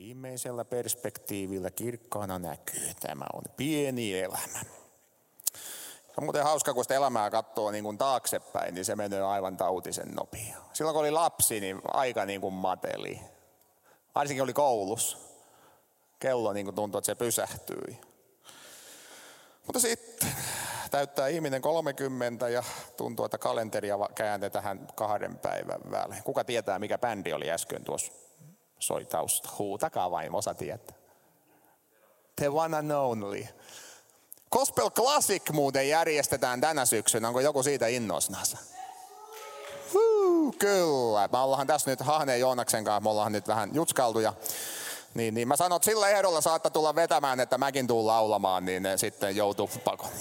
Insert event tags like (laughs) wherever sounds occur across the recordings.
Viimeisellä perspektiivillä kirkkaana näkyy, tämä on pieni elämä. On muuten hauska, kun sitä elämää katsoo niin kuin taaksepäin, niin se menee aivan tautisen nopea. Silloin kun oli lapsi, niin aika niin kuin mateli. Varsinkin oli koulussa. Kello niin kuin tuntui, että se pysähtyi. Mutta sitten täyttää ihminen 30 ja tuntuu, että kalenteria kääntetään kahden päivän välein. Kuka tietää, mikä bändi oli äsken tuossa soi tausta. Huutakaa vain, osa tietää. The one and only. Gospel Classic muuten järjestetään tänä syksynä. Onko joku siitä innosnassa? kyllä. Me ollaan tässä nyt Hahneen Joonaksen kanssa, me ollaan nyt vähän jutskailtu ja niin, niin mä sanon, että sillä ehdolla saattaa tulla vetämään, että mäkin tuun laulamaan, niin sitten joutuu pakoon.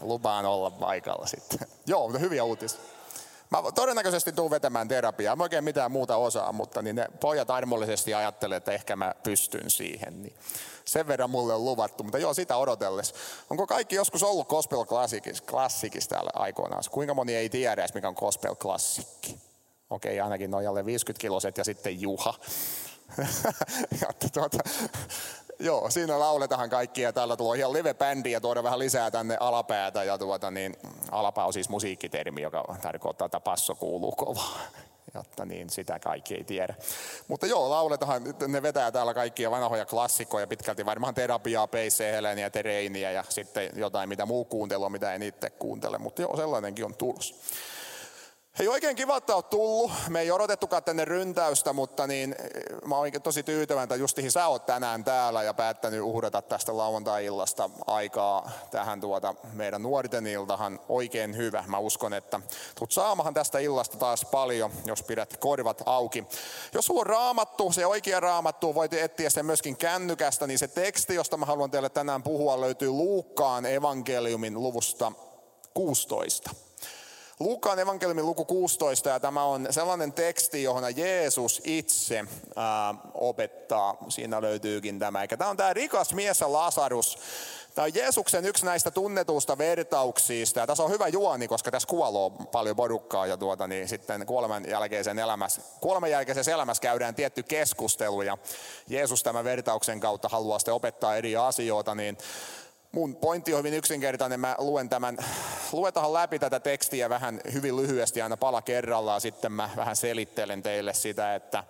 Lupaan olla paikalla sitten. Joo, hyviä uutisia. Mä todennäköisesti tuun vetämään terapiaa. Mä oikein mitään muuta osaa, mutta niin ne pojat armollisesti ajattelee, että ehkä mä pystyn siihen. Niin sen verran mulle on luvattu, mutta joo, sitä odotellessa. Onko kaikki joskus ollut Gospel Classicissa, klassikissa täällä aikoinaan? Kuinka moni ei tiedä edes, mikä on Gospel Klassikki? Okei, ainakin nojalle 50 kiloset ja sitten Juha. (laughs) tuota, joo, siinä lauletaan kaikki ja täällä tulee ihan live-bändi ja tuoda vähän lisää tänne alapäätä. Ja tuota, niin, alapää on siis musiikkitermi, joka tarkoittaa, että passo kuuluu kovaa. (laughs) Jotta niin, sitä kaikki ei tiedä. Mutta joo, lauletaan, ne vetää täällä kaikkia vanhoja klassikkoja, pitkälti varmaan terapiaa, Peisse, Heleniä, Tereiniä ja sitten jotain, mitä muu kuuntelua, mitä en itse kuuntele. Mutta joo, sellainenkin on tulos. Hei, oikein kiva, että olet tullut. Me ei odotettukaan tänne ryntäystä, mutta niin, mä oon tosi tyytyväinen, että justihin sä oot tänään täällä ja päättänyt uhrata tästä lauantai-illasta aikaa tähän tuota meidän nuorten iltahan. Oikein hyvä. Mä uskon, että tulet saamahan tästä illasta taas paljon, jos pidät korvat auki. Jos sulla on raamattu, se oikea raamattu, voit etsiä sen myöskin kännykästä, niin se teksti, josta mä haluan teille tänään puhua, löytyy Luukkaan evankeliumin luvusta 16. Luukkaan evankeliumin luku 16 ja tämä on sellainen teksti, johon Jeesus itse ää, opettaa. Siinä löytyykin tämä. Eikä tämä on tämä rikas mies Lasarus. Tämä on Jeesuksen yksi näistä tunnetuista vertauksista. Ja tässä on hyvä juoni, koska tässä kuoloo paljon porukkaa ja tuota, niin sitten kuoleman jälkeisen elämässä, kuoleman jälkeisessä elämässä käydään tietty keskustelu ja Jeesus tämän vertauksen kautta haluaa sitten opettaa eri asioita, niin Mun pointti on hyvin yksinkertainen. Mä luen tämän, (sighs) luetaan läpi tätä tekstiä vähän hyvin lyhyesti aina pala kerrallaan. Sitten mä vähän selittelen teille sitä, että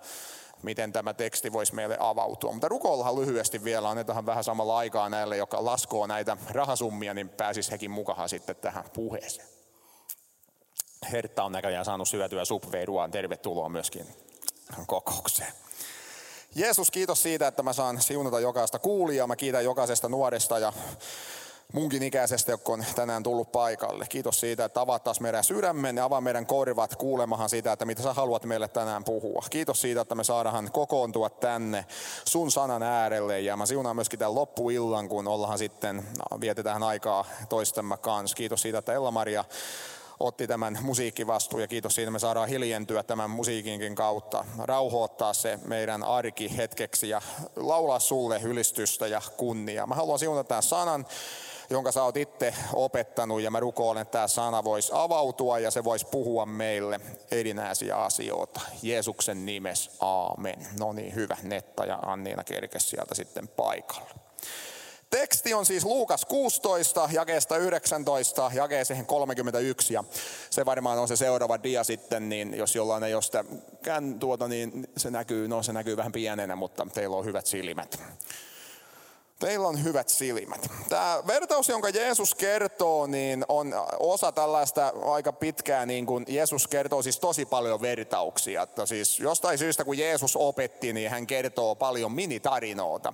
miten tämä teksti voisi meille avautua. Mutta rukoillahan lyhyesti vielä, annetaan vähän samalla aikaa näille, joka laskoo näitä rahasummia, niin pääsis hekin mukaan sitten tähän puheeseen. Hertta on näköjään saanut syötyä subveiruaan. Tervetuloa myöskin kokoukseen. Jeesus, kiitos siitä, että mä saan siunata jokaista kuulijaa. Mä kiitän jokaisesta nuoresta ja munkin ikäisestä, joka on tänään tullut paikalle. Kiitos siitä, että avaat taas meidän sydämen ja avaa meidän korvat kuulemahan sitä, että mitä sä haluat meille tänään puhua. Kiitos siitä, että me saadaan kokoontua tänne sun sanan äärelle ja mä siunaan myöskin tämän loppuillan, kun ollaan sitten, no, vietetään aikaa toistemme kanssa. Kiitos siitä, että Ella-Maria otti tämän musiikkivastuun ja kiitos siitä, me saadaan hiljentyä tämän musiikinkin kautta. Rauhoittaa se meidän arki hetkeksi ja laulaa sulle ylistystä ja kunnia. Mä haluan siunata tämän sanan, jonka sä oot itse opettanut ja mä rukoilen, että tämä sana voisi avautua ja se voisi puhua meille erinäisiä asioita. Jeesuksen nimessä, aamen. No niin, hyvä. Netta ja Anniina kerkes sieltä sitten paikalle. Teksti on siis Luukas 16, jakeesta 19, jakeeseen 31 ja se varmaan on se seuraava dia sitten, niin jos jollain ei ole kään tuota, niin se näkyy, no se näkyy vähän pienenä, mutta teillä on hyvät silmät. Teillä on hyvät silmät. Tämä vertaus, jonka Jeesus kertoo, niin on osa tällaista aika pitkää, niin kuin Jeesus kertoo siis tosi paljon vertauksia. Että siis jostain syystä, kun Jeesus opetti, niin hän kertoo paljon minitarinoita.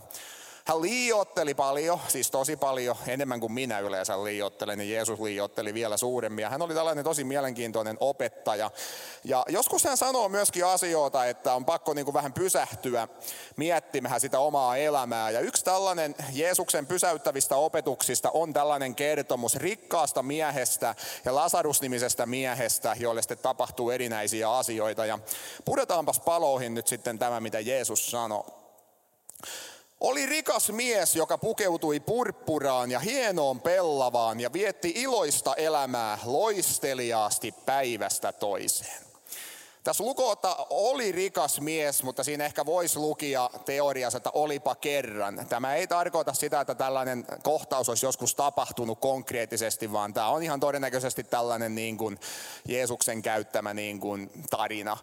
Hän liiotteli paljon, siis tosi paljon, enemmän kuin minä yleensä liiottelen, niin Jeesus liiotteli vielä suuremmin. Ja hän oli tällainen tosi mielenkiintoinen opettaja. Ja joskus hän sanoo myöskin asioita, että on pakko niin kuin vähän pysähtyä miettimään sitä omaa elämää. Ja yksi tällainen Jeesuksen pysäyttävistä opetuksista on tällainen kertomus rikkaasta miehestä ja Lasarus-nimisestä miehestä, joille sitten tapahtuu erinäisiä asioita. Ja pudetaanpas paloihin nyt sitten tämä, mitä Jeesus sanoi. Oli rikas mies, joka pukeutui purppuraan ja hienoon pellavaan ja vietti iloista elämää loisteliaasti päivästä toiseen. Tässä että oli rikas mies, mutta siinä ehkä voisi lukia teoriassa, että olipa kerran. Tämä ei tarkoita sitä, että tällainen kohtaus olisi joskus tapahtunut konkreettisesti, vaan tämä on ihan todennäköisesti tällainen niin kuin Jeesuksen käyttämä niin kuin tarina.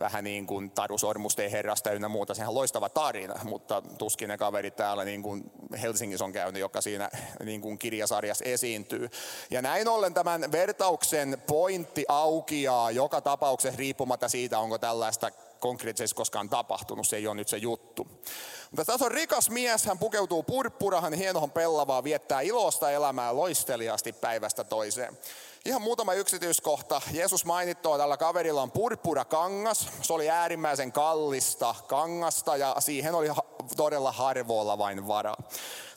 Vähän niin kuin Taru Sormusten herrasta ynnä muuta. Sehän loistava tarina, mutta tuskin ne kaverit täällä niin kuin Helsingissä on käynyt, joka siinä niin kuin kirjasarjassa esiintyy. Ja näin ollen tämän vertauksen pointti aukiaa joka tapauksessa riippumatta siitä, onko tällaista konkreettisesti koskaan tapahtunut. Se ei ole nyt se juttu. Mutta tässä on rikas mies, hän pukeutuu purppurahan, hienohon pellavaa, viettää ilosta elämää loisteliaasti päivästä toiseen. Ihan muutama yksityiskohta. Jeesus mainittoo, tällä kaverilla on purppura kangas. Se oli äärimmäisen kallista kangasta ja siihen oli todella harvoilla vain varaa.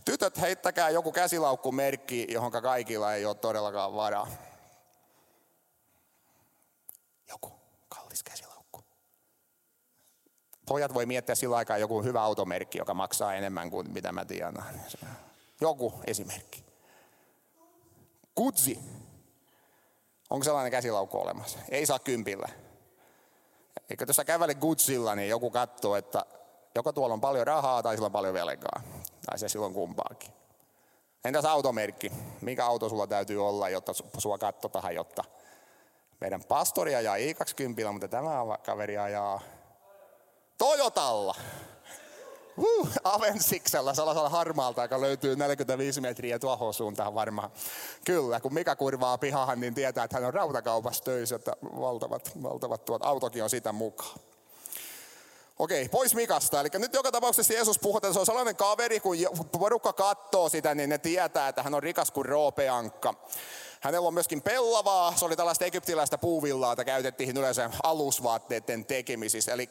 Tytöt, heittäkää joku käsilaukkumerkki, johon kaikilla ei ole todellakaan varaa. Joku kallis käsilaukku. Pojat voi miettiä sillä aikaa joku hyvä automerkki, joka maksaa enemmän kuin mitä mä tiedän. Joku esimerkki. Kutsi. Onko sellainen käsilaukku olemassa? Ei saa kympillä. Eikö tuossa kävele Gutsilla, niin joku katsoo, että joko tuolla on paljon rahaa tai sillä on paljon velkaa. Tai se silloin kumpaakin. Entäs automerkki? Mikä auto sulla täytyy olla, jotta sua katsotaan, jotta meidän pastoria ajaa i20, mutta tämä kaveri ajaa Toyotalla. Uh, Avensiksella, sellaisella harmaalta, joka löytyy 45 metriä tuohon suuntaan varmaan. Kyllä, kun Mika kurvaa pihahan, niin tietää, että hän on rautakaupassa töissä, että valtavat, valtavat tuot, autokin on sitä mukaan. Okei, pois Mikasta. Eli nyt joka tapauksessa Jeesus puhuu, että se on sellainen kaveri, kun porukka katsoo sitä, niin ne tietää, että hän on rikas kuin roopeankka. Hänellä on myöskin pellavaa, se oli tällaista egyptiläistä puuvillaa, jota käytettiin yleensä alusvaatteiden tekemisissä. Eli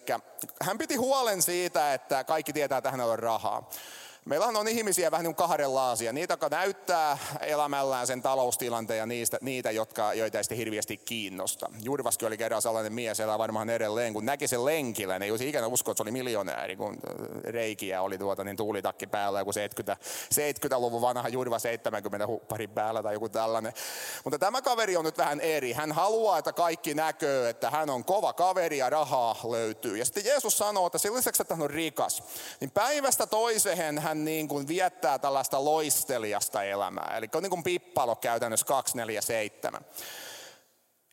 hän piti huolen siitä, että kaikki tietää, että hänellä on rahaa. Meillä on ihmisiä vähän niin kuin kahdenlaisia. Niitä, jotka näyttää elämällään sen taloustilanteen ja niistä, niitä, jotka, joita ei sitten hirveästi kiinnosta. Jurvaskin oli kerran sellainen mies, elää varmaan edelleen, kun näki sen lenkillä, niin ei olisi ikinä usko, että se oli miljonääri, kun reikiä oli tuota, niin tuulitakki päällä, joku 70, 70-luvun vanha Jurva 70 huppari päällä tai joku tällainen. Mutta tämä kaveri on nyt vähän eri. Hän haluaa, että kaikki näkyy, että hän on kova kaveri ja rahaa löytyy. Ja sitten Jeesus sanoo, että sen lisäksi, että hän on rikas, niin päivästä toiseen hän niin kuin viettää tällaista loistelijasta elämää. Eli on niin kuin pippalo käytännössä 247.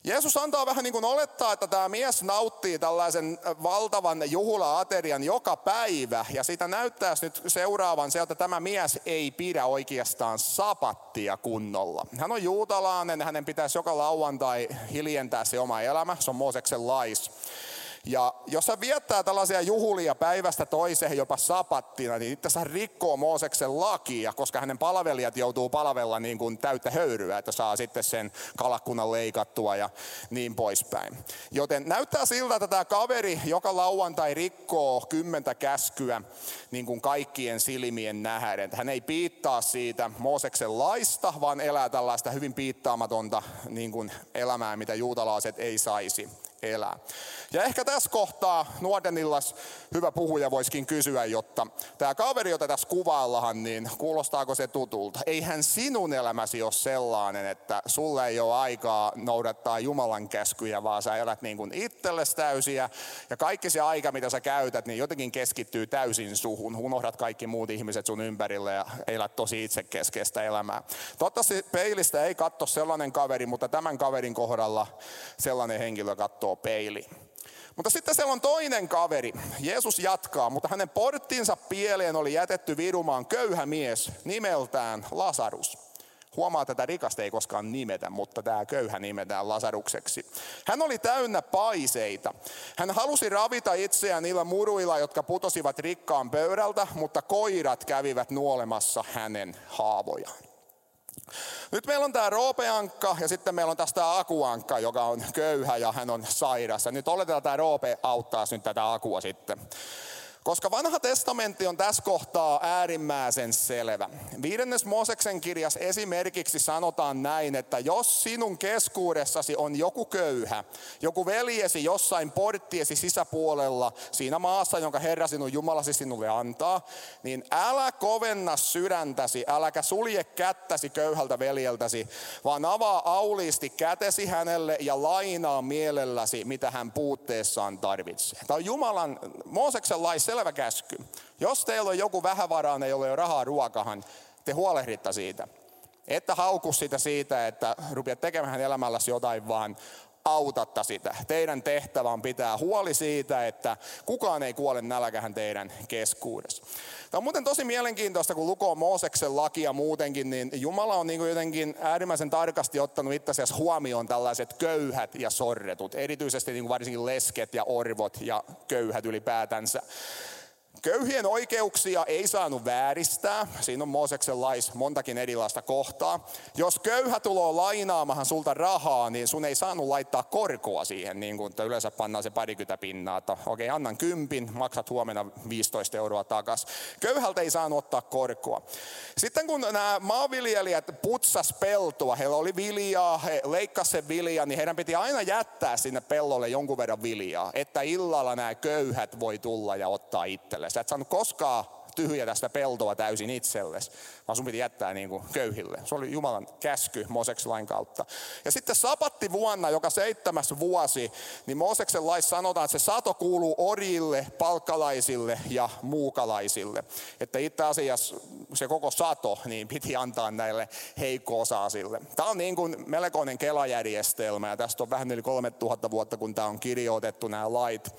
Jeesus antaa vähän niin kuin olettaa, että tämä mies nauttii tällaisen valtavan juhla-aterian joka päivä. Ja sitä näyttää nyt seuraavan se, että tämä mies ei pidä oikeastaan sapattia kunnolla. Hän on juutalainen, hänen pitäisi joka lauantai hiljentää se oma elämä, se on Mooseksen lais. Ja jos hän viettää tällaisia juhulia päivästä toiseen jopa sapattina, niin itse asiassa rikkoo Mooseksen lakia, koska hänen palvelijat joutuu palvella niin kuin täyttä höyryä, että saa sitten sen kalakunnan leikattua ja niin poispäin. Joten näyttää siltä, että tämä kaveri joka lauantai rikkoo kymmentä käskyä niin kuin kaikkien silmien nähden. Hän ei piittaa siitä Mooseksen laista, vaan elää tällaista hyvin piittaamatonta niin kuin elämää, mitä juutalaiset ei saisi elää. Ja ehkä tässä kohtaa nuorten illas hyvä puhuja voisikin kysyä, jotta tämä kaveri, jota tässä kuvaillaan, niin kuulostaako se tutulta? Eihän sinun elämäsi ole sellainen, että sulle ei ole aikaa noudattaa Jumalan käskyjä, vaan sä elät niin kuin itsellesi täysiä. Ja kaikki se aika, mitä sä käytät, niin jotenkin keskittyy täysin suhun. Unohdat kaikki muut ihmiset sun ympärille ja elät tosi itsekeskeistä elämää. Toivottavasti peilistä ei katso sellainen kaveri, mutta tämän kaverin kohdalla sellainen henkilö katsoo peiliin. Mutta sitten siellä on toinen kaveri. Jeesus jatkaa, mutta hänen porttinsa pieleen oli jätetty virumaan köyhä mies nimeltään Lasarus. Huomaa, että tätä rikasta ei koskaan nimetä, mutta tämä köyhä nimetään Lasarukseksi. Hän oli täynnä paiseita. Hän halusi ravita itseään niillä muruilla, jotka putosivat rikkaan pöydältä, mutta koirat kävivät nuolemassa hänen haavojaan. Nyt meillä on tämä roopeankka ja sitten meillä on tästä akuankka, joka on köyhä ja hän on sairas. Ja nyt oletetaan, että tämä roope auttaa nyt tätä akua sitten. Koska vanha testamentti on tässä kohtaa äärimmäisen selvä. Viidennes Mooseksen kirjas esimerkiksi sanotaan näin, että jos sinun keskuudessasi on joku köyhä, joku veljesi jossain porttiesi sisäpuolella, siinä maassa, jonka Herra sinun Jumalasi sinulle antaa, niin älä kovenna sydäntäsi, äläkä sulje kättäsi köyhältä veljeltäsi, vaan avaa auliisti kätesi hänelle ja lainaa mielelläsi, mitä hän puutteessaan tarvitsee. Tämä on Jumalan, Mooseksen lai selvä käsky. Jos teillä on joku vähävarainen, jolla ei ole rahaa ruokahan, te huolehditte siitä. Että hauku sitä siitä, että rupeat tekemään elämälläsi jotain, vaan autatta sitä. Teidän tehtävä on pitää huoli siitä, että kukaan ei kuole nälkähän teidän keskuudessa. Tämä on muuten tosi mielenkiintoista, kun lukoo Mooseksen lakia muutenkin, niin Jumala on niin jotenkin äärimmäisen tarkasti ottanut itse asiassa huomioon tällaiset köyhät ja sorretut, erityisesti niin varsinkin lesket ja orvot ja köyhät ylipäätänsä. Köyhien oikeuksia ei saanut vääristää. Siinä on Mooseksen lais montakin erilaista kohtaa. Jos köyhä tulee lainaamahan sulta rahaa, niin sun ei saanut laittaa korkoa siihen, niin kuin yleensä pannaan se parikymmentä pinnaa, että okei, annan kympin, maksat huomenna 15 euroa takas. Köyhältä ei saanut ottaa korkoa. Sitten kun nämä maanviljelijät putsas peltoa, heillä oli viljaa, he leikkasivat sen viljaa, niin heidän piti aina jättää sinne pellolle jonkun verran viljaa, että illalla nämä köyhät voi tulla ja ottaa itselle itsellesi. Et saanut koskaan tyhjätä sitä peltoa täysin itsellesi, vaan sun piti jättää niin kuin köyhille. Se oli Jumalan käsky Mooseksen lain kautta. Ja sitten sapatti vuonna, joka seitsemäs vuosi, niin Mooseksen laissa sanotaan, että se sato kuuluu orille, palkkalaisille ja muukalaisille. Että itse asiassa se koko sato niin piti antaa näille heikko-osaisille. Tämä on niin kuin melkoinen kelajärjestelmä ja tästä on vähän yli 3000 vuotta, kun tämä on kirjoitettu nämä lait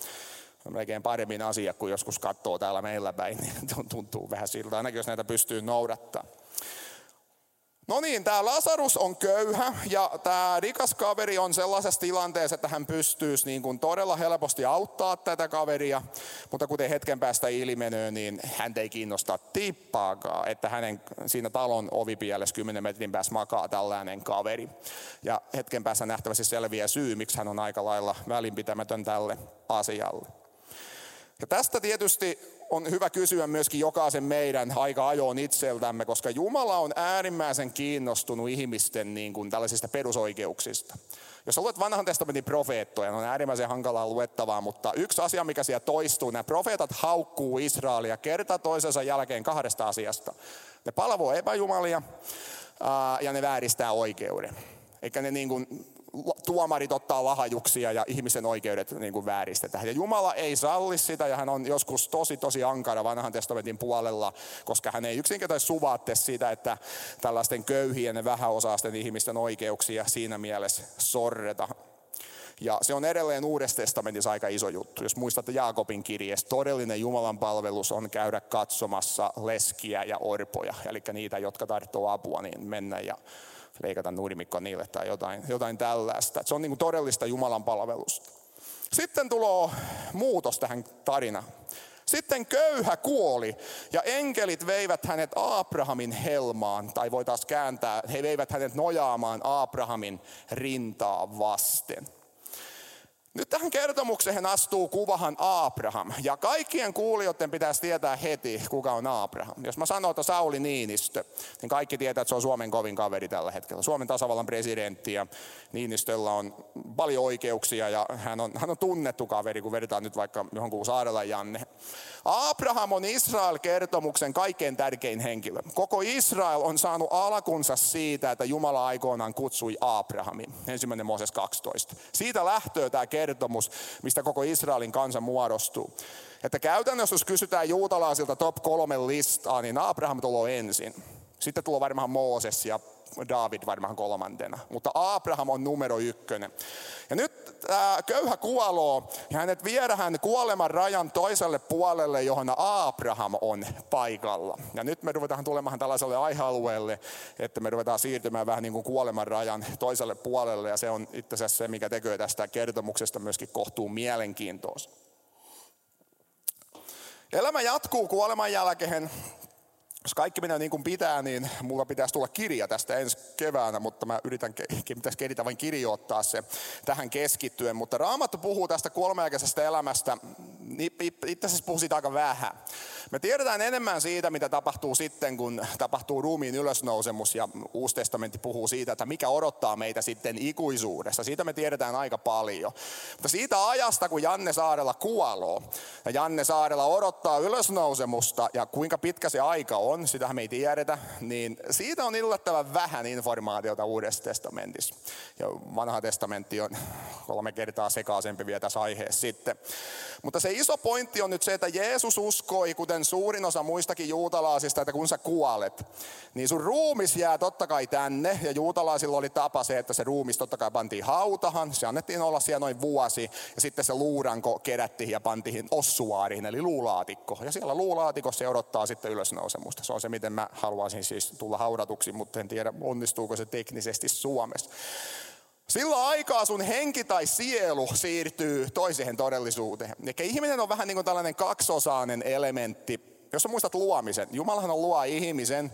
melkein paremmin asia, kuin joskus katsoo täällä meillä päin, niin (laughs) tuntuu vähän siltä, ainakin jos näitä pystyy noudattaa. No niin, tämä Lasarus on köyhä ja tämä rikas kaveri on sellaisessa tilanteessa, että hän pystyisi niin kuin todella helposti auttaa tätä kaveria, mutta kuten hetken päästä ilmenee, niin hän ei kiinnosta tippaakaan, että hänen siinä talon ovipielessä 10 metrin päässä makaa tällainen kaveri. Ja hetken päässä nähtävästi selviää syy, miksi hän on aika lailla välinpitämätön tälle asialle. Ja tästä tietysti on hyvä kysyä myöskin jokaisen meidän aika ajoon itseltämme, koska Jumala on äärimmäisen kiinnostunut ihmisten niin kuin tällaisista perusoikeuksista. Jos olet vanhan testamentin profeettoja, on äärimmäisen hankalaa luettavaa, mutta yksi asia, mikä siellä toistuu, nämä profeetat haukkuu Israelia kerta toisensa jälkeen kahdesta asiasta. Ne palvoo epäjumalia ja ne vääristää oikeuden. Eikä ne niin kuin tuomarit ottaa lahajuksia ja ihmisen oikeudet niin kuin vääristetään. Ja Jumala ei salli sitä ja hän on joskus tosi tosi ankara vanhan testamentin puolella, koska hän ei yksinkertaisesti suvaatte sitä, että tällaisten köyhien ja vähäosaisten ihmisten oikeuksia siinä mielessä sorreta. Ja se on edelleen Uudessa testamentissa aika iso juttu. Jos muistatte Jaakobin kirjeestä, todellinen Jumalan palvelus on käydä katsomassa leskiä ja orpoja, eli niitä, jotka tarvitsee apua, niin mennä ja leikata nurmikko niille tai jotain, jotain tällaista. Se on niin kuin todellista Jumalan palvelusta. Sitten tulee muutos tähän tarinaan. Sitten köyhä kuoli ja enkelit veivät hänet Abrahamin helmaan, tai voitaisiin kääntää, he veivät hänet nojaamaan Abrahamin rintaa vasten. Nyt tähän kertomukseen astuu kuvahan Abraham. Ja kaikkien kuulijoiden pitäisi tietää heti, kuka on Abraham. Jos mä sanon, että Sauli Niinistö, niin kaikki tietää, että se on Suomen kovin kaveri tällä hetkellä. Suomen tasavallan presidentti ja Niinistöllä on paljon oikeuksia ja hän on, hän on tunnettu kaveri, kun vedetään nyt vaikka johonkin Saarella Janne. Abraham on Israel-kertomuksen kaikkein tärkein henkilö. Koko Israel on saanut alkunsa siitä, että Jumala aikoinaan kutsui Abrahamin. Ensimmäinen Mooses 12. Siitä lähtöä tämä mistä koko Israelin kansa muodostuu. Että käytännössä jos kysytään juutalaisilta top kolme listaa, niin Abraham tulee ensin. Sitten tulee varmaan Mooses ja David varmaan kolmantena. Mutta Abraham on numero ykkönen. Ja nyt tämä köyhä kuoloo ja hänet viedään kuoleman rajan toiselle puolelle, johon Abraham on paikalla. Ja nyt me ruvetaan tulemaan tällaiselle aihealueelle, että me ruvetaan siirtymään vähän niin kuin kuoleman rajan toiselle puolelle. Ja se on itse asiassa se, mikä tekee tästä kertomuksesta myöskin kohtuu mielenkiintoista. Elämä jatkuu kuoleman jälkeen jos kaikki menee niin kuin pitää, niin mulla pitäisi tulla kirja tästä ensi keväänä, mutta mä yritän, pitäisi keritä vain kirjoittaa se tähän keskittyen. Mutta Raamattu puhuu tästä kuolemanjälkeisestä elämästä itse asiassa puhuu siitä aika vähän. Me tiedetään enemmän siitä, mitä tapahtuu sitten, kun tapahtuu ruumiin ylösnousemus ja Uusi testamentti puhuu siitä, että mikä odottaa meitä sitten ikuisuudessa. Siitä me tiedetään aika paljon. Mutta siitä ajasta, kun Janne Saarella kuoloo ja Janne Saarella odottaa ylösnousemusta ja kuinka pitkä se aika on, sitä me ei tiedetä, niin siitä on yllättävän vähän informaatiota Uudessa testamentissa. Ja vanha testamentti on kolme kertaa sekaisempi vielä tässä aiheessa sitten. Mutta se iso pointti on nyt se, että Jeesus uskoi, kuten suurin osa muistakin juutalaisista, että kun sä kuolet, niin sun ruumis jää totta kai tänne. Ja juutalaisilla oli tapa se, että se ruumis totta kai pantiin hautahan, se annettiin olla siellä noin vuosi. Ja sitten se luuranko kerättiin ja pantiin ossuaariin, eli luulaatikko. Ja siellä luulaatikossa se odottaa sitten ylösnousemusta. Se on se, miten mä haluaisin siis tulla haudatuksi, mutta en tiedä onnistuuko se teknisesti Suomessa. Sillä aikaa sun henki tai sielu siirtyy toiseen todellisuuteen. Eli ihminen on vähän niin kuin tällainen kaksosainen elementti. Jos sä muistat luomisen, Jumalahan on luo ihmisen,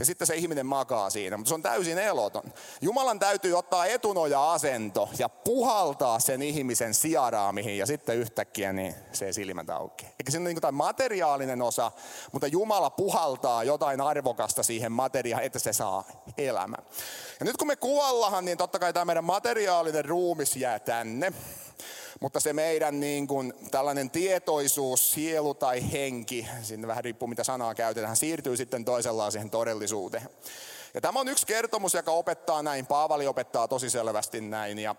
ja sitten se ihminen makaa siinä, mutta se on täysin eloton. Jumalan täytyy ottaa etunoja-asento ja puhaltaa sen ihmisen siaraamihin ja sitten yhtäkkiä niin se silmät auki. Eikä siinä ole niin materiaalinen osa, mutta Jumala puhaltaa jotain arvokasta siihen materiaan, että se saa elämä. Ja nyt kun me kuollaan, niin totta kai tämä meidän materiaalinen ruumis jää tänne. Mutta se meidän niin kuin, tällainen tietoisuus, sielu tai henki, siinä vähän riippuu mitä sanaa käytetään, siirtyy sitten toisenlaiseen todellisuuteen. Ja tämä on yksi kertomus, joka opettaa näin. Paavali opettaa tosi selvästi näin ja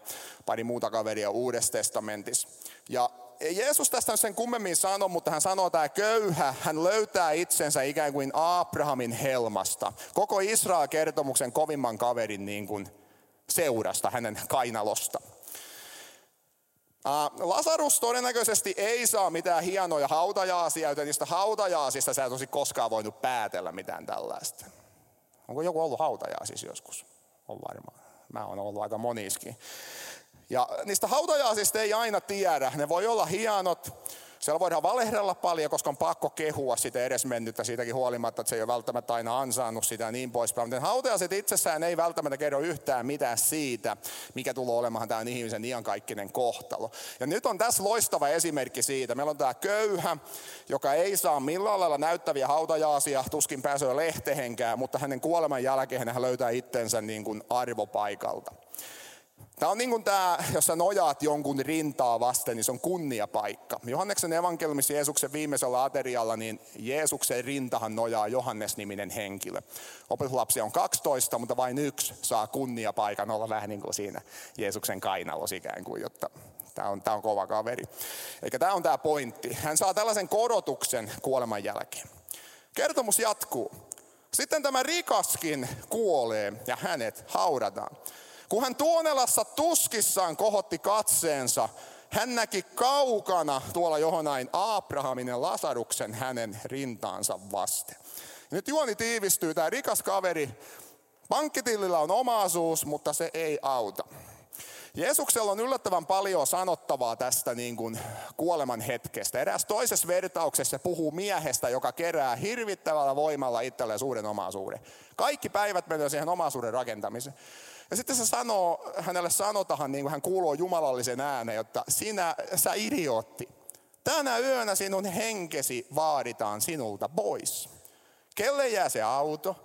pari muuta kaveria Uudessa testamentissa. Ja ei Jeesus tästä sen kummemmin sano, mutta hän sanoo, että tämä köyhä, hän löytää itsensä ikään kuin Abrahamin helmasta. Koko Israel-kertomuksen kovimman kaverin niin kuin seurasta, hänen kainalosta. Lasarus todennäköisesti ei saa mitään hienoja hautajaasia, joten niistä hautajaasista sä et olisi koskaan voinut päätellä mitään tällaista. Onko joku ollut hautajaasissa joskus? On varmaan. Mä oon ollut aika moniskin. Ja niistä hautajaisista ei aina tiedä. Ne voi olla hienot, siellä voidaan valehdella paljon, koska on pakko kehua sitä edesmennyttä siitäkin huolimatta, että se ei ole välttämättä aina ansainnut sitä ja niin poispäin. Mutta hautajaiset itsessään ei välttämättä kerro yhtään mitään siitä, mikä tulee olemaan tämän ihmisen iankaikkinen kohtalo. Ja nyt on tässä loistava esimerkki siitä. Meillä on tämä köyhä, joka ei saa millään lailla näyttäviä hautajaasia, tuskin pääsee lehtehenkään, mutta hänen kuoleman jälkeen hän löytää itsensä niin kuin arvopaikalta. Tämä on niin kuin tämä, jos sä nojaat jonkun rintaa vasten, niin se on kunniapaikka. Johanneksen evankeliumissa Jeesuksen viimeisellä aterialla, niin Jeesuksen rintahan nojaa Johannes-niminen henkilö. Opetuslapsia on 12, mutta vain yksi saa kunniapaikan olla vähän niin kuin siinä Jeesuksen kainalos ikään kuin, jotta tämä on, tämä on kova kaveri. Eikä tämä on tämä pointti. Hän saa tällaisen korotuksen kuoleman jälkeen. Kertomus jatkuu. Sitten tämä rikaskin kuolee ja hänet haudataan. Kun hän Tuonelassa tuskissaan kohotti katseensa, hän näki kaukana tuolla johonain Abrahamin ja Lasaruksen hänen rintaansa vasten. Ja nyt juoni tiivistyy, tämä rikas kaveri, pankkitilillä on omaisuus, mutta se ei auta. Jeesuksella on yllättävän paljon sanottavaa tästä niin kuin kuoleman hetkestä. Eräs toisessa vertauksessa puhuu miehestä, joka kerää hirvittävällä voimalla itselleen suuren omaisuuden. Kaikki päivät menee siihen omaisuuden rakentamiseen. Ja sitten se sanoo, hänelle sanotaan, niin kuin hän kuuluu jumalallisen ääneen, että sinä, sä idiootti, tänä yönä sinun henkesi vaaditaan sinulta pois. Kelle jää se auto?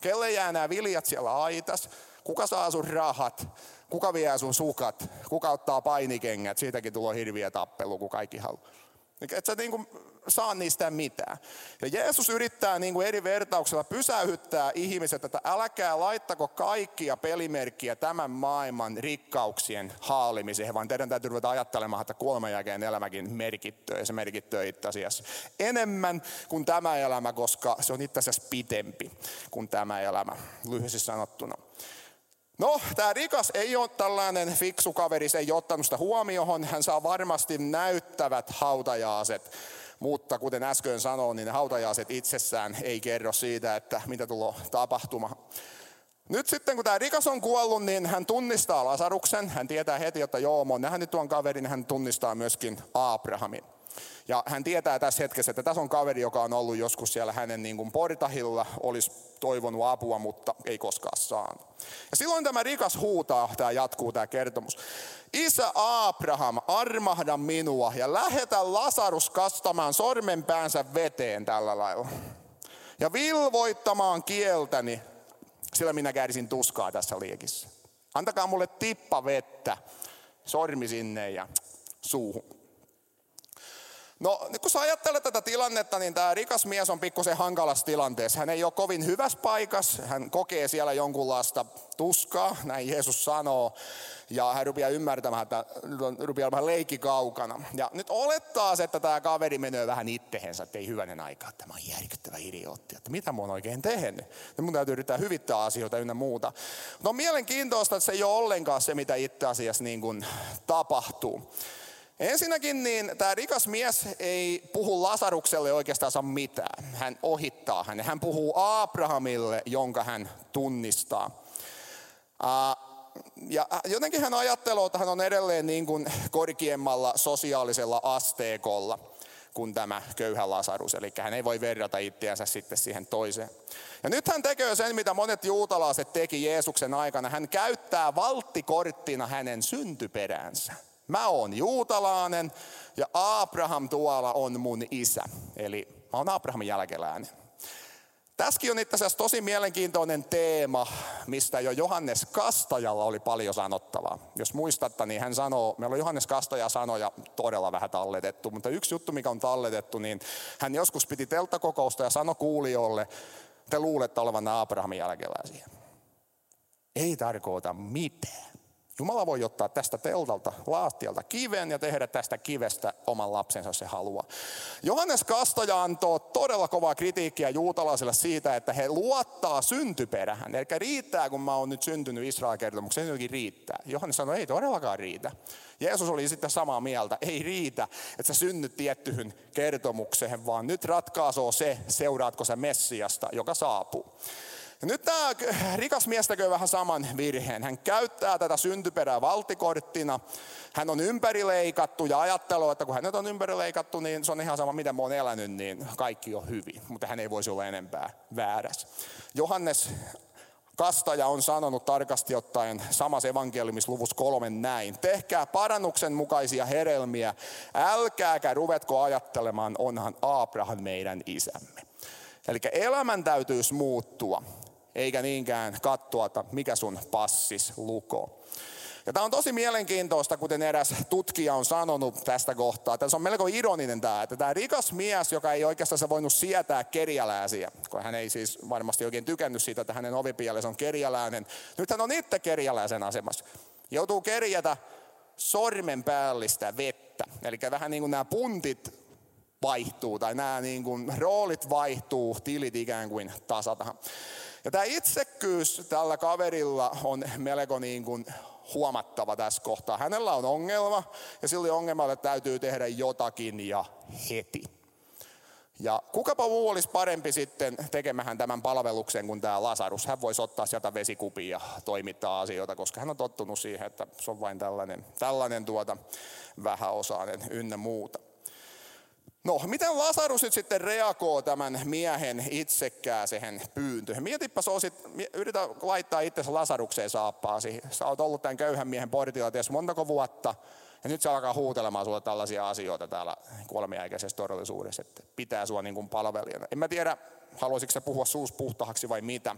Kelle jää nämä viljat siellä aitas? Kuka saa sun rahat? Kuka vie sun sukat? Kuka ottaa painikengät? Siitäkin tulee hirviä tappelu, kun kaikki haluaa. Et sä niin kuin saa niistä mitään. Ja Jeesus yrittää niin kuin eri vertauksella pysäyttää ihmiset, että älkää laittako kaikkia pelimerkkiä tämän maailman rikkauksien haalimiseen, vaan teidän täytyy ruveta ajattelemaan, että kuoleman jälkeen elämäkin merkittyy, ja se merkittyy itse asiassa enemmän kuin tämä elämä, koska se on itse asiassa pitempi kuin tämä elämä, lyhyesti sanottuna. No, tämä rikas ei ole tällainen fiksu kaveri, se ei ottanut sitä huomioon. Hän saa varmasti näyttävät hautajaaset. Mutta kuten äsken sanoin, niin ne hautajaiset itsessään ei kerro siitä, että mitä tulee tapahtumaan. Nyt sitten kun tämä rikas on kuollut, niin hän tunnistaa Lasaruksen. Hän tietää heti, että joo, mä oon nähnyt tuon kaverin. Hän tunnistaa myöskin Abrahamin. Ja hän tietää tässä hetkessä, että tässä on kaveri, joka on ollut joskus siellä hänen niin kuin portahilla, olisi toivonut apua, mutta ei koskaan saanut. Ja silloin tämä rikas huutaa, tämä jatkuu tämä kertomus. Isä Abraham, armahda minua ja lähetä Lasarus kastamaan sormenpäänsä veteen tällä lailla. Ja vilvoittamaan kieltäni, sillä minä kärsin tuskaa tässä liekissä. Antakaa mulle tippa vettä, sormi sinne ja suuhun. No kun sä ajattelet tätä tilannetta, niin tämä rikas mies on pikkusen hankalassa tilanteessa. Hän ei ole kovin hyvässä paikassa, hän kokee siellä jonkunlaista tuskaa, näin Jeesus sanoo. Ja hän rupeaa ymmärtämään, että rupeaa olemaan leikki kaukana. Ja nyt olettaa se, että tämä kaveri menee vähän ittehensä, että ei hyvänen aika, että tämä on järkyttävä idiootti, että mitä mä oon oikein tehnyt. Ja mun täytyy yrittää hyvittää asioita ynnä muuta. No on mielenkiintoista, että se ei ole ollenkaan se, mitä itse asiassa niin kuin tapahtuu. Ensinnäkin niin tämä rikas mies ei puhu Lasarukselle oikeastaan mitään. Hän ohittaa hänen. Hän puhuu Abrahamille, jonka hän tunnistaa. Ja jotenkin hän ajattelee, että hän on edelleen niin kuin korkeammalla sosiaalisella asteekolla kuin tämä köyhä Lasarus. Eli hän ei voi verrata itseänsä sitten siihen toiseen. Ja nyt hän tekee sen, mitä monet juutalaiset teki Jeesuksen aikana. Hän käyttää valttikorttina hänen syntyperänsä. Mä oon juutalainen ja Abraham tuolla on mun isä. Eli mä oon Abrahamin jälkeläinen. Tässäkin on itse asiassa tosi mielenkiintoinen teema, mistä jo Johannes Kastajalla oli paljon sanottavaa. Jos muistatte, niin hän sanoo, meillä on Johannes Kastaja sanoja todella vähän talletettu, mutta yksi juttu, mikä on talletettu, niin hän joskus piti telttakokousta ja sanoi kuulijoille, te luulette olevan Abrahamin jälkeläisiä. Ei tarkoita mitään. Jumala voi ottaa tästä teltalta, laastialta kiven ja tehdä tästä kivestä oman lapsensa, jos se haluaa. Johannes Kastaja antoi todella kovaa kritiikkiä juutalaisille siitä, että he luottaa syntyperähän. Eli riittää, kun mä oon nyt syntynyt Israel-kertomukseen, se jotenkin riittää. Johannes sanoi, ei todellakaan riitä. Jeesus oli sitten samaa mieltä, ei riitä, että sä synnyt tiettyyn kertomukseen, vaan nyt ratkaisoo se, seuraatko sä Messiasta, joka saapuu. Ja nyt tämä rikas mies tekee vähän saman virheen. Hän käyttää tätä syntyperää valtikorttina. Hän on ympärileikattu ja ajattelee, että kun hänet on ympärileikattu, niin se on ihan sama, miten mä oon elänyt, niin kaikki on hyvin. Mutta hän ei voisi olla enempää väärässä. Johannes Kastaja on sanonut tarkasti ottaen samassa evankeliumisluvussa kolme näin. Tehkää parannuksen mukaisia hedelmiä, älkääkä ruvetko ajattelemaan, onhan Abraham meidän isämme. Eli elämän täytyisi muuttua eikä niinkään katsoa, että mikä sun passis lukoo. Ja tämä on tosi mielenkiintoista, kuten eräs tutkija on sanonut tästä kohtaa. Tässä on melko ironinen tämä, että tämä rikas mies, joka ei oikeastaan voinut sietää kerjäläisiä, kun hän ei siis varmasti oikein tykännyt siitä, että hänen ovipielensä on kerjäläinen. Nyt hän on itse kerjäläisen asemassa. Joutuu kerjätä sormen päällistä vettä. Eli vähän niin kuin nämä puntit vaihtuu, tai nämä niin kuin roolit vaihtuu, tilit ikään kuin tasataan. Ja tämä itsekkyys tällä kaverilla on melko niin kuin huomattava tässä kohtaa. Hänellä on ongelma ja sillä ongelmalle täytyy tehdä jotakin ja heti. Ja kukapa muu olisi parempi sitten tekemähän tämän palveluksen kuin tämä Lasarus. Hän voisi ottaa sieltä vesikupia ja toimittaa asioita, koska hän on tottunut siihen, että se on vain tällainen, tällainen tuota vähäosainen ynnä muuta. No, miten Lasarus nyt sitten reagoi tämän miehen itsekkääseen pyyntöön? Mietipä osit, yritä laittaa itsesi Lasarukseen saappaasi. Sä oot ollut tämän köyhän miehen portilla ties montako vuotta. Ja nyt se alkaa huutelemaan sulle tällaisia asioita täällä kuolemiaikäisessä todellisuudessa, että pitää sua niin kuin palvelijana. En mä tiedä, haluaisitko se puhua suus puhtahaksi vai mitä.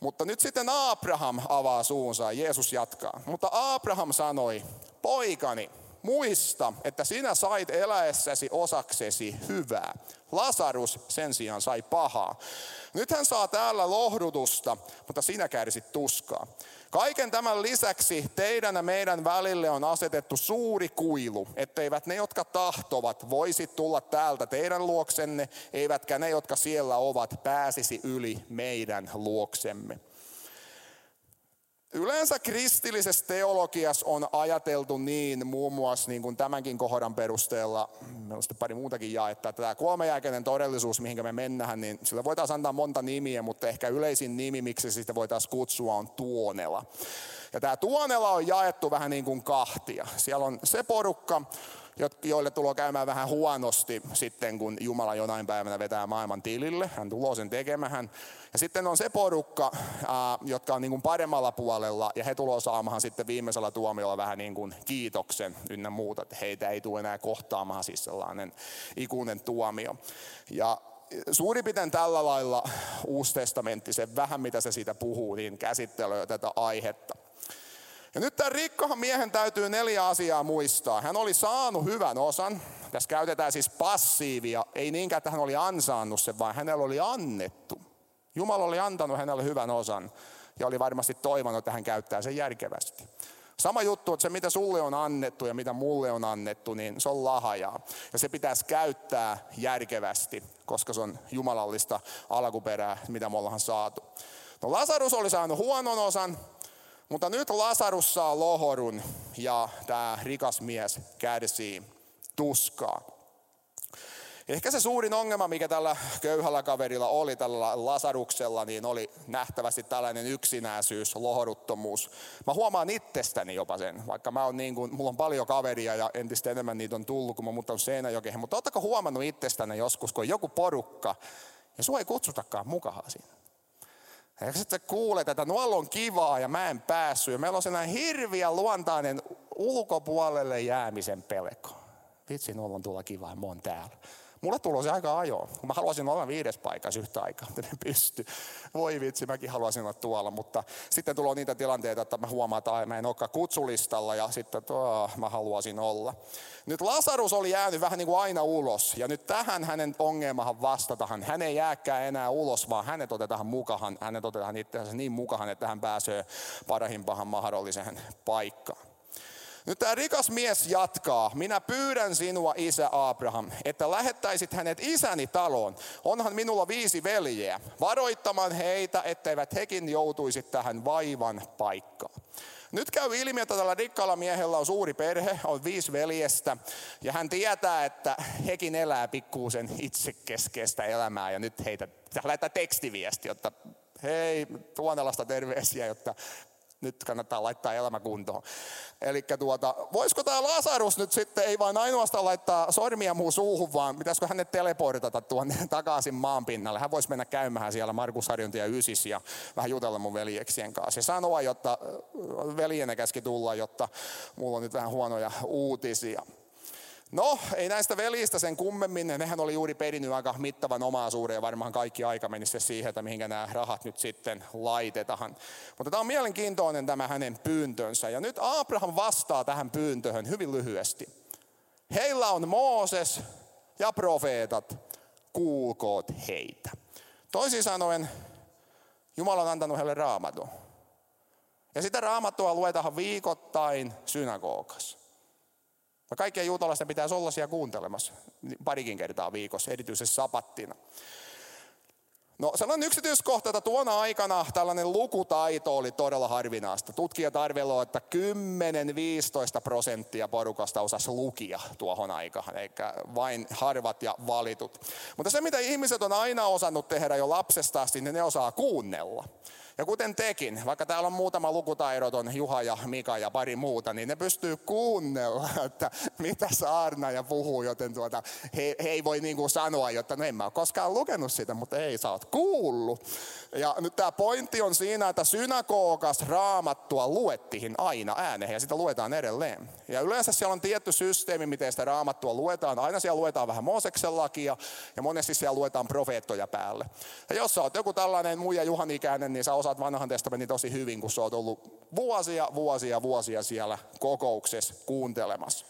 Mutta nyt sitten Abraham avaa suunsa, Jeesus jatkaa. Mutta Abraham sanoi, poikani, Muista, että sinä sait eläessäsi osaksesi hyvää. Lasarus sen sijaan sai pahaa. Nyt hän saa täällä lohdutusta, mutta sinä kärsit tuskaa. Kaiken tämän lisäksi teidän ja meidän välille on asetettu suuri kuilu, etteivät ne, jotka tahtovat, voisi tulla täältä teidän luoksenne, eivätkä ne, jotka siellä ovat, pääsisi yli meidän luoksemme. Yleensä kristillisessä teologiassa on ajateltu niin, muun muassa niin kuin tämänkin kohdan perusteella, sitten pari muutakin jaetta, että tämä kuolemajälkeinen todellisuus, mihin me mennään, niin sillä voitaisiin antaa monta nimiä, mutta ehkä yleisin nimi, miksi sitä voitaisiin kutsua, on tuonela. Ja tämä tuonela on jaettu vähän niin kuin kahtia. Siellä on se porukka, joille tulee käymään vähän huonosti sitten, kun Jumala jonain päivänä vetää maailman tilille. Hän tulee sen tekemään. Ja sitten on se porukka, jotka on niin kuin paremmalla puolella, ja he tulee saamaan sitten viimeisellä tuomiolla vähän niin kuin kiitoksen ynnä muuta, että heitä ei tule enää kohtaamaan siis sellainen ikuinen tuomio. Ja suurin piirtein tällä lailla Uusi testamentti, se vähän mitä se siitä puhuu, niin käsittelee tätä aihetta. Ja nyt tämän rikkohan miehen täytyy neljä asiaa muistaa. Hän oli saanut hyvän osan. Tässä käytetään siis passiivia. Ei niinkään, että hän oli ansaannut sen, vaan hänellä oli annettu. Jumala oli antanut hänelle hyvän osan ja oli varmasti toivonut, että hän käyttää sen järkevästi. Sama juttu, että se mitä sulle on annettu ja mitä mulle on annettu, niin se on lahajaa. Ja se pitäisi käyttää järkevästi, koska se on jumalallista alkuperää, mitä me ollaan saatu. No Lasarus oli saanut huonon osan, mutta nyt Lasarus saa lohorun ja tämä rikas mies kärsii tuskaa. Ehkä se suurin ongelma, mikä tällä köyhällä kaverilla oli, tällä Lasaruksella, niin oli nähtävästi tällainen yksinäisyys, lohoruttomuus. Mä huomaan itsestäni jopa sen, vaikka mä oon niin kuin, mulla on paljon kaveria ja entistä enemmän niitä on tullut, kun mä muuttanut Seinäjokeen. Mutta ootteko huomannut itsestäni joskus, kun on joku porukka ja sua ei kutsutakaan mukaan siinä? Ja sitten kuulet, että nuolla on kivaa ja mä en päässyt. Ja meillä on sellainen hirviä luontainen ulkopuolelle jäämisen pelko. Vitsi, nuolla on tulla kivaa mä oon täällä. Mulle tulee se aika ajoa. Mä haluaisin olla viides paikassa yhtä aikaa, mutta en pysty. Voi vitsi, mäkin haluaisin olla tuolla, mutta sitten tulee niitä tilanteita, että mä huomaan, että mä en olekaan kutsulistalla ja sitten tuo, mä haluaisin olla. Nyt Lasarus oli jäänyt vähän niin kuin aina ulos ja nyt tähän hänen ongelmahan vastatahan. Hän ei jääkään enää ulos, vaan hänet otetaan mukahan, hänet otetaan itse niin mukahan, että hän pääsee parahimpahan mahdolliseen paikkaan. Nyt tämä rikas mies jatkaa. Minä pyydän sinua, isä Abraham, että lähettäisit hänet isäni taloon. Onhan minulla viisi veljeä. Varoittamaan heitä, etteivät hekin joutuisi tähän vaivan paikkaan. Nyt käy ilmi, että tällä rikkaalla miehellä on suuri perhe, on viisi veljestä, ja hän tietää, että hekin elää pikkuusen itsekeskeistä elämää, ja nyt heitä lähettää tekstiviesti, jotta hei, Tuonelasta terveisiä, jotta nyt kannattaa laittaa elämä kuntoon. Eli tuota, voisiko tämä Lasarus nyt sitten ei vain ainoastaan laittaa sormia muu suuhun, vaan pitäisikö hänet teleportata tuonne (laughs) takaisin maan pinnalle. Hän voisi mennä käymään siellä Markus Harjuntia Ysis ja vähän jutella mun veljeksien kanssa. Ja sanoa, jotta veljenä käski tulla, jotta mulla on nyt vähän huonoja uutisia. No, ei näistä velistä sen kummemmin. Nehän oli juuri perinnyt aika mittavan omaisuuden ja varmaan kaikki aika menisi se siihen, että mihinkä nämä rahat nyt sitten laitetaan. Mutta tämä on mielenkiintoinen tämä hänen pyyntönsä. Ja nyt Abraham vastaa tähän pyyntöhön hyvin lyhyesti. Heillä on Mooses ja profeetat, kuulkoot heitä. Toisin sanoen, Jumala on antanut heille raamatun. Ja sitä raamattua luetaan viikoittain synagogassa. Ja kaikkien juutalaisten pitäisi olla siellä kuuntelemassa parikin kertaa viikossa, erityisesti sapattina. No sellainen yksityiskohta, että tuona aikana tällainen lukutaito oli todella harvinaista. Tutkijat arveloivat, että 10-15 prosenttia porukasta osasi lukia tuohon aikaan, eikä vain harvat ja valitut. Mutta se, mitä ihmiset on aina osannut tehdä jo lapsesta asti, niin ne osaa kuunnella. Ja kuten tekin, vaikka täällä on muutama lukutaidoton, Juha ja Mika ja pari muuta, niin ne pystyy kuunnella, (laughs) että mitä saarna ja puhuu, joten tuota, he, he ei voi niin kuin sanoa, että no en mä ole koskaan lukenut sitä, mutta ei, sä oot kuullut. Ja nyt tämä pointti on siinä, että synagogas raamattua luettiin aina ääneen ja sitä luetaan edelleen. Ja yleensä siellä on tietty systeemi, miten sitä raamattua luetaan. Aina siellä luetaan vähän Mooseksen lakia ja monesti siellä luetaan profeettoja päälle. Ja jos sä oot joku tällainen muija Juhan ikäinen, niin sä osaat vanhan testamentin tosi hyvin, kun sä oot ollut vuosia, vuosia, vuosia siellä kokouksessa kuuntelemassa.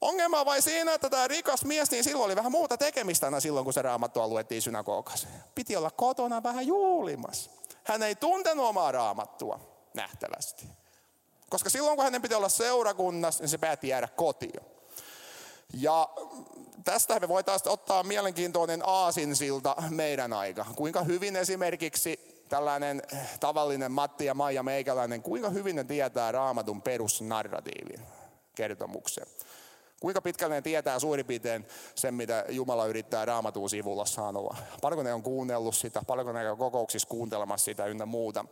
Ongelma on vain siinä, että tämä rikas mies, niin silloin oli vähän muuta tekemistä aina silloin, kun se raamattua luettiin synagogassa. Piti olla kotona vähän juulimassa. Hän ei tuntenut omaa raamattua nähtävästi. Koska silloin, kun hänen piti olla seurakunnassa, niin se päätti jäädä kotiin. Ja tästä me voitaisiin ottaa mielenkiintoinen aasinsilta meidän aika. Kuinka hyvin esimerkiksi tällainen tavallinen Matti ja Maija Meikäläinen, kuinka hyvin ne tietää raamatun perusnarratiivin kertomuksen. Kuinka pitkälle ne tietää suurin piirtein sen, mitä Jumala yrittää raamatun sivulla sanoa. Paljonko ne on kuunnellut sitä, paljonko ne on kokouksissa kuuntelemassa sitä ynnä muuta.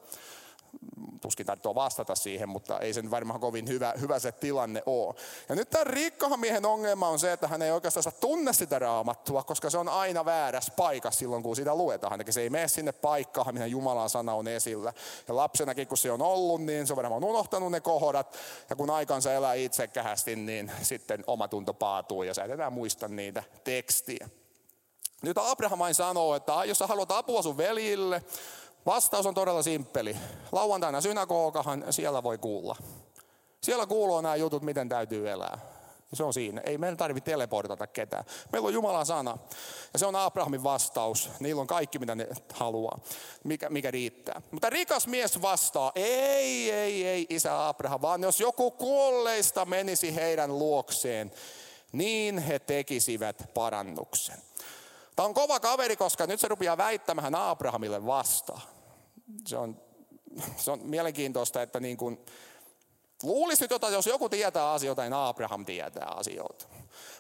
Tuskin tarvitsee vastata siihen, mutta ei se varmaan kovin hyvä, hyvä se tilanne ole. Ja nyt tämän rikkahan miehen ongelma on se, että hän ei oikeastaan tunne sitä raamattua, koska se on aina väärässä paikassa silloin, kun sitä luetaan. Eli se ei mene sinne paikkaan, mihin Jumalan sana on esillä. Ja lapsenakin, kun se on ollut, niin se on varmaan unohtanut ne kohdat. Ja kun aikansa elää itsekähästi, niin sitten omatunto paatuu ja sä et enää muista niitä tekstiä. Nyt Abraham sanoo, että jos sä haluat apua sun veljille, Vastaus on todella simppeli. Lauantaina synagogahan siellä voi kuulla. Siellä kuuluu nämä jutut, miten täytyy elää. Se on siinä. Ei meidän tarvitse teleportata ketään. Meillä on Jumalan sana. Ja se on Abrahamin vastaus. Niillä on kaikki, mitä ne haluaa. Mikä, mikä riittää. Mutta rikas mies vastaa, ei, ei, ei, isä Abraham, vaan jos joku kuolleista menisi heidän luokseen, niin he tekisivät parannuksen. Tämä on kova kaveri, koska nyt se rupeaa väittämään Abrahamille vastaan. Se on, se on mielenkiintoista, että niin kuin, luulisi nyt, että jos joku tietää asioita, niin Abraham tietää asioita.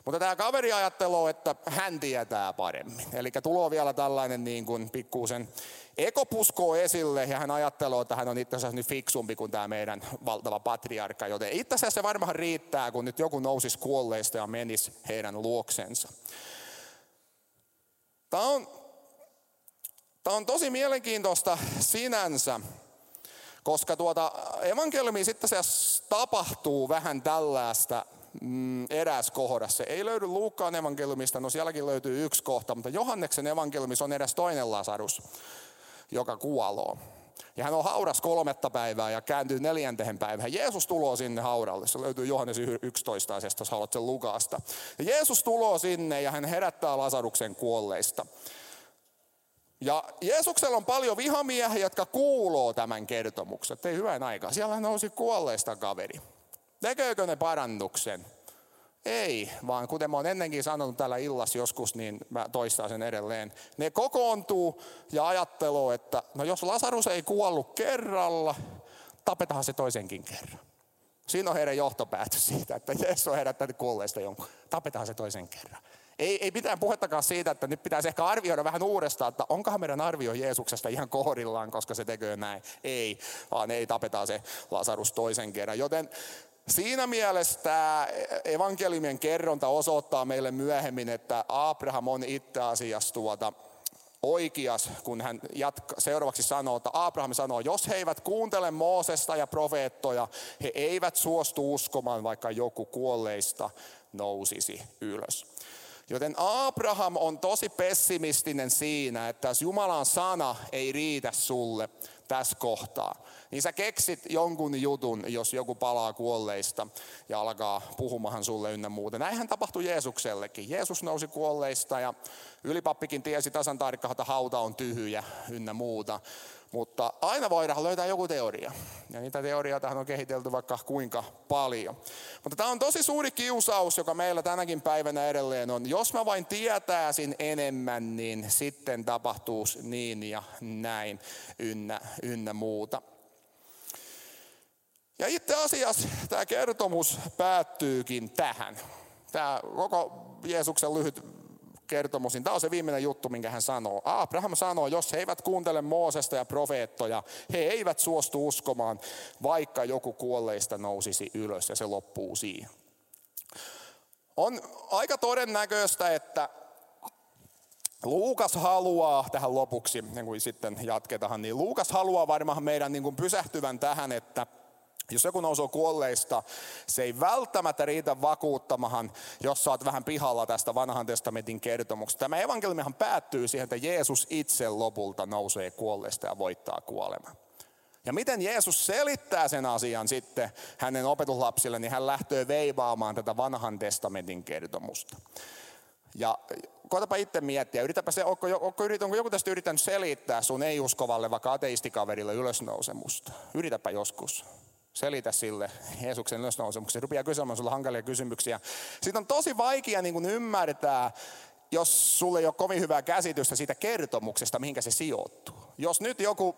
Mutta tämä kaveri ajattelee, että hän tietää paremmin. Eli tulo vielä tällainen niin kuin pikkuisen ekopusko esille ja hän ajattelee, että hän on itse asiassa nyt fiksumpi kuin tämä meidän valtava patriarkka. Joten itse asiassa se varmaan riittää, kun nyt joku nousisi kuolleista ja menisi heidän luoksensa. Tämä on, tämä on tosi mielenkiintoista sinänsä, koska tuota evankeliumi sitten se tapahtuu vähän tällaista mm, eräs kohdassa. Ei löydy Luukkaan evankeliumista, no sielläkin löytyy yksi kohta, mutta Johanneksen evankeliumissa on eräs toinen Lasarus, joka kuoloo. Ja hän on hauras kolmetta päivää ja kääntyy neljänteen päivään. Jeesus tulee sinne hauralle. Se löytyy Johannes 11 asiasta, jos haluat sen lukasta. Ja Jeesus tulee sinne ja hän herättää Lasaruksen kuolleista. Ja Jeesuksella on paljon vihamiehiä, jotka kuuloo tämän kertomuksen. Ei hyvän aikaa. Siellä nousi kuolleista kaveri. Tekeekö ne parannuksen? Ei, vaan kuten mä oon ennenkin sanonut täällä illassa joskus, niin mä toistan sen edelleen. Ne kokoontuu ja ajatteluu, että no jos Lasarus ei kuollut kerralla, tapetaan se toisenkin kerran. Siinä on heidän johtopäätös siitä, että Jeesus on herättänyt kuolleista jonkun. Tapetaan se toisen kerran. Ei, ei mitään puhettakaan siitä, että nyt pitäisi ehkä arvioida vähän uudestaan, että onkohan meidän arvio Jeesuksesta ihan kohdillaan, koska se tekee näin. Ei, vaan ei tapetaan se Lasarus toisen kerran. Joten Siinä mielessä tämä evankeliumien kerronta osoittaa meille myöhemmin, että Abraham on itse asiassa tuota, oikeas, kun hän jatka, seuraavaksi sanoo, että Abraham sanoo, jos he eivät kuuntele Moosesta ja profeettoja, he eivät suostu uskomaan, vaikka joku kuolleista nousisi ylös. Joten Abraham on tosi pessimistinen siinä, että jos Jumalan sana ei riitä sulle tässä kohtaa, niin sä keksit jonkun jutun, jos joku palaa kuolleista ja alkaa puhumahan sulle ynnä muuta. Näinhän tapahtui Jeesuksellekin. Jeesus nousi kuolleista ja ylipappikin tiesi tasan tarkkaan, että hauta on tyhjä ynnä muuta. Mutta aina voidaan löytää joku teoria. Ja niitä teorioita on kehitelty vaikka kuinka paljon. Mutta tämä on tosi suuri kiusaus, joka meillä tänäkin päivänä edelleen on. Jos mä vain tietäisin enemmän, niin sitten tapahtuu niin ja näin ynnä, ynnä muuta. Ja itse asiassa tämä kertomus päättyykin tähän. Tämä koko Jeesuksen lyhyt kertomus, niin tämä on se viimeinen juttu, minkä hän sanoo. Abraham sanoo, jos he eivät kuuntele Moosesta ja profeettoja, he eivät suostu uskomaan, vaikka joku kuolleista nousisi ylös ja se loppuu siihen. On aika todennäköistä, että Luukas haluaa tähän lopuksi, niin kuin sitten jatketaan, niin Luukas haluaa varmaan meidän niin kuin pysähtyvän tähän, että jos joku nousee kuolleista, se ei välttämättä riitä vakuuttamahan, jos saat vähän pihalla tästä vanhan testamentin kertomuksesta. Tämä evankeliumihan päättyy siihen, että Jeesus itse lopulta nousee kuolleista ja voittaa kuoleman. Ja miten Jeesus selittää sen asian sitten hänen opetuslapsille, niin hän lähtee veivaamaan tätä vanhan testamentin kertomusta. Ja koetapa itse miettiä, yritäpä se, onko, onko, onko joku tästä yrittänyt selittää sun ei-uskovalle, vaikka ateistikaverille ylösnousemusta? Yritäpä joskus selitä sille Jeesuksen ylösnousemuksen. Se rupeaa kysymään sinulle hankalia kysymyksiä. Sitten on tosi vaikea niin kuin ymmärtää, jos sulle ei ole kovin hyvää käsitystä siitä kertomuksesta, mihinkä se sijoittuu. Jos nyt joku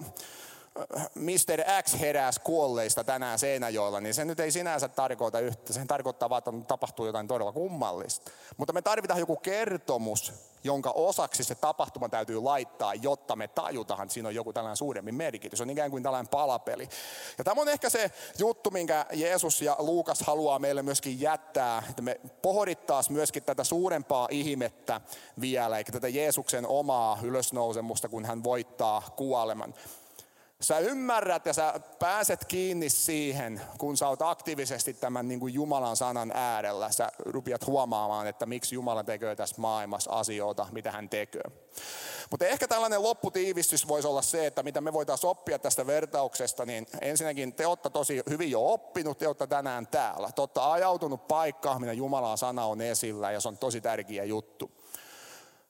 Mr. X heräsi kuolleista tänään Seinäjoella, niin se nyt ei sinänsä tarkoita yhtä. Se tarkoittaa vaan, että tapahtuu jotain todella kummallista. Mutta me tarvitaan joku kertomus, jonka osaksi se tapahtuma täytyy laittaa, jotta me tajutaan, että siinä on joku tällainen suurempi merkitys. On ikään kuin tällainen palapeli. Ja tämä on ehkä se juttu, minkä Jeesus ja Luukas haluaa meille myöskin jättää, että me pohdittaisiin myöskin tätä suurempaa ihmettä vielä, eikä tätä Jeesuksen omaa ylösnousemusta, kun hän voittaa kuoleman. Sä ymmärrät ja sä pääset kiinni siihen, kun sä oot aktiivisesti tämän niin kuin Jumalan sanan äärellä. Sä rupiat huomaamaan, että miksi Jumala tekee tässä maailmassa asioita, mitä hän tekee. Mutta ehkä tällainen lopputiivistys voisi olla se, että mitä me voitaisiin oppia tästä vertauksesta, niin ensinnäkin te olette tosi hyvin jo oppinut, te olette tänään täällä. Te olette ajautunut paikkaan, mitä Jumalan sana on esillä ja se on tosi tärkeä juttu.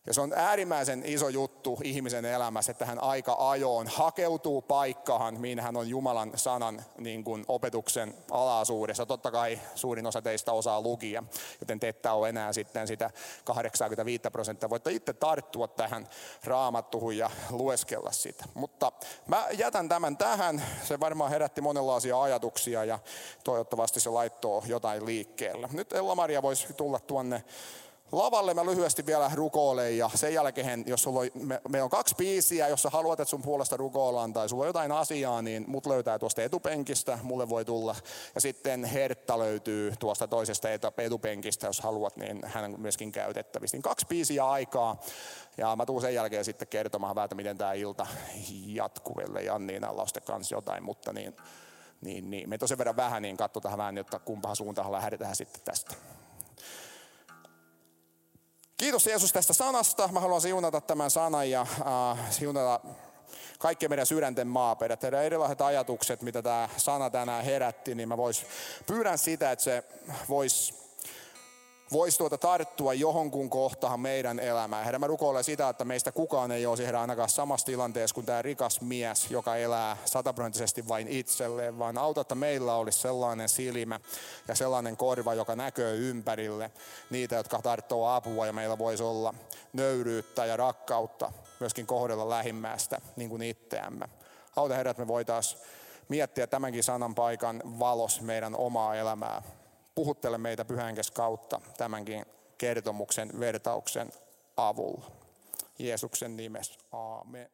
Ja se on äärimmäisen iso juttu ihmisen elämässä, että hän aika ajoon hakeutuu paikkaan, mihin hän on Jumalan sanan niin kuin opetuksen alaisuudessa. Totta kai suurin osa teistä osaa lukia, joten te ette ole enää sitten sitä 85 prosenttia. Voitte itse tarttua tähän raamattuhun ja lueskella sitä. Mutta mä jätän tämän tähän. Se varmaan herätti monenlaisia ajatuksia ja toivottavasti se laittoo jotain liikkeelle. Nyt Ella-Maria voisi tulla tuonne lavalle mä lyhyesti vielä rukoilen ja sen jälkeen, jos sulla on, me, me on kaksi biisiä, jos sä haluat, että sun puolesta rukoillaan tai sulla on jotain asiaa, niin mut löytää tuosta etupenkistä, mulle voi tulla. Ja sitten Hertta löytyy tuosta toisesta etupenkistä, jos haluat, niin hän on myöskin käytettävissä. Niin kaksi biisiä aikaa ja mä tuun sen jälkeen sitten kertomaan vähän, miten tämä ilta jatkuu, ellei Janniina lauste kanssa jotain, mutta niin, niin, niin. me tosi verran vähän, niin katsotaan vähän, jotta kumpaan suuntaan lähdetään sitten tästä. Kiitos Jeesus tästä sanasta. Mä haluan siunata tämän sanan ja äh, siunata kaikki meidän sydänten maaperät. Teidän erilaiset ajatukset, mitä tämä sana tänään herätti, niin mä vois, pyydän sitä, että se voisi voisi tuota tarttua johonkin kohtaan meidän elämään. Herra, mä rukoilen sitä, että meistä kukaan ei olisi herra ainakaan samassa tilanteessa kuin tämä rikas mies, joka elää sataprosenttisesti vain itselleen, vaan auta, että meillä olisi sellainen silmä ja sellainen korva, joka näkyy ympärille niitä, jotka tarttoo apua ja meillä voisi olla nöyryyttä ja rakkautta myöskin kohdella lähimmäistä niin kuin itseämme. Auta Herra, että me voitaisiin miettiä tämänkin sanan paikan valos meidän omaa elämää puhuttele meitä pyhänkes kautta tämänkin kertomuksen vertauksen avulla. Jeesuksen nimessä. Aamen.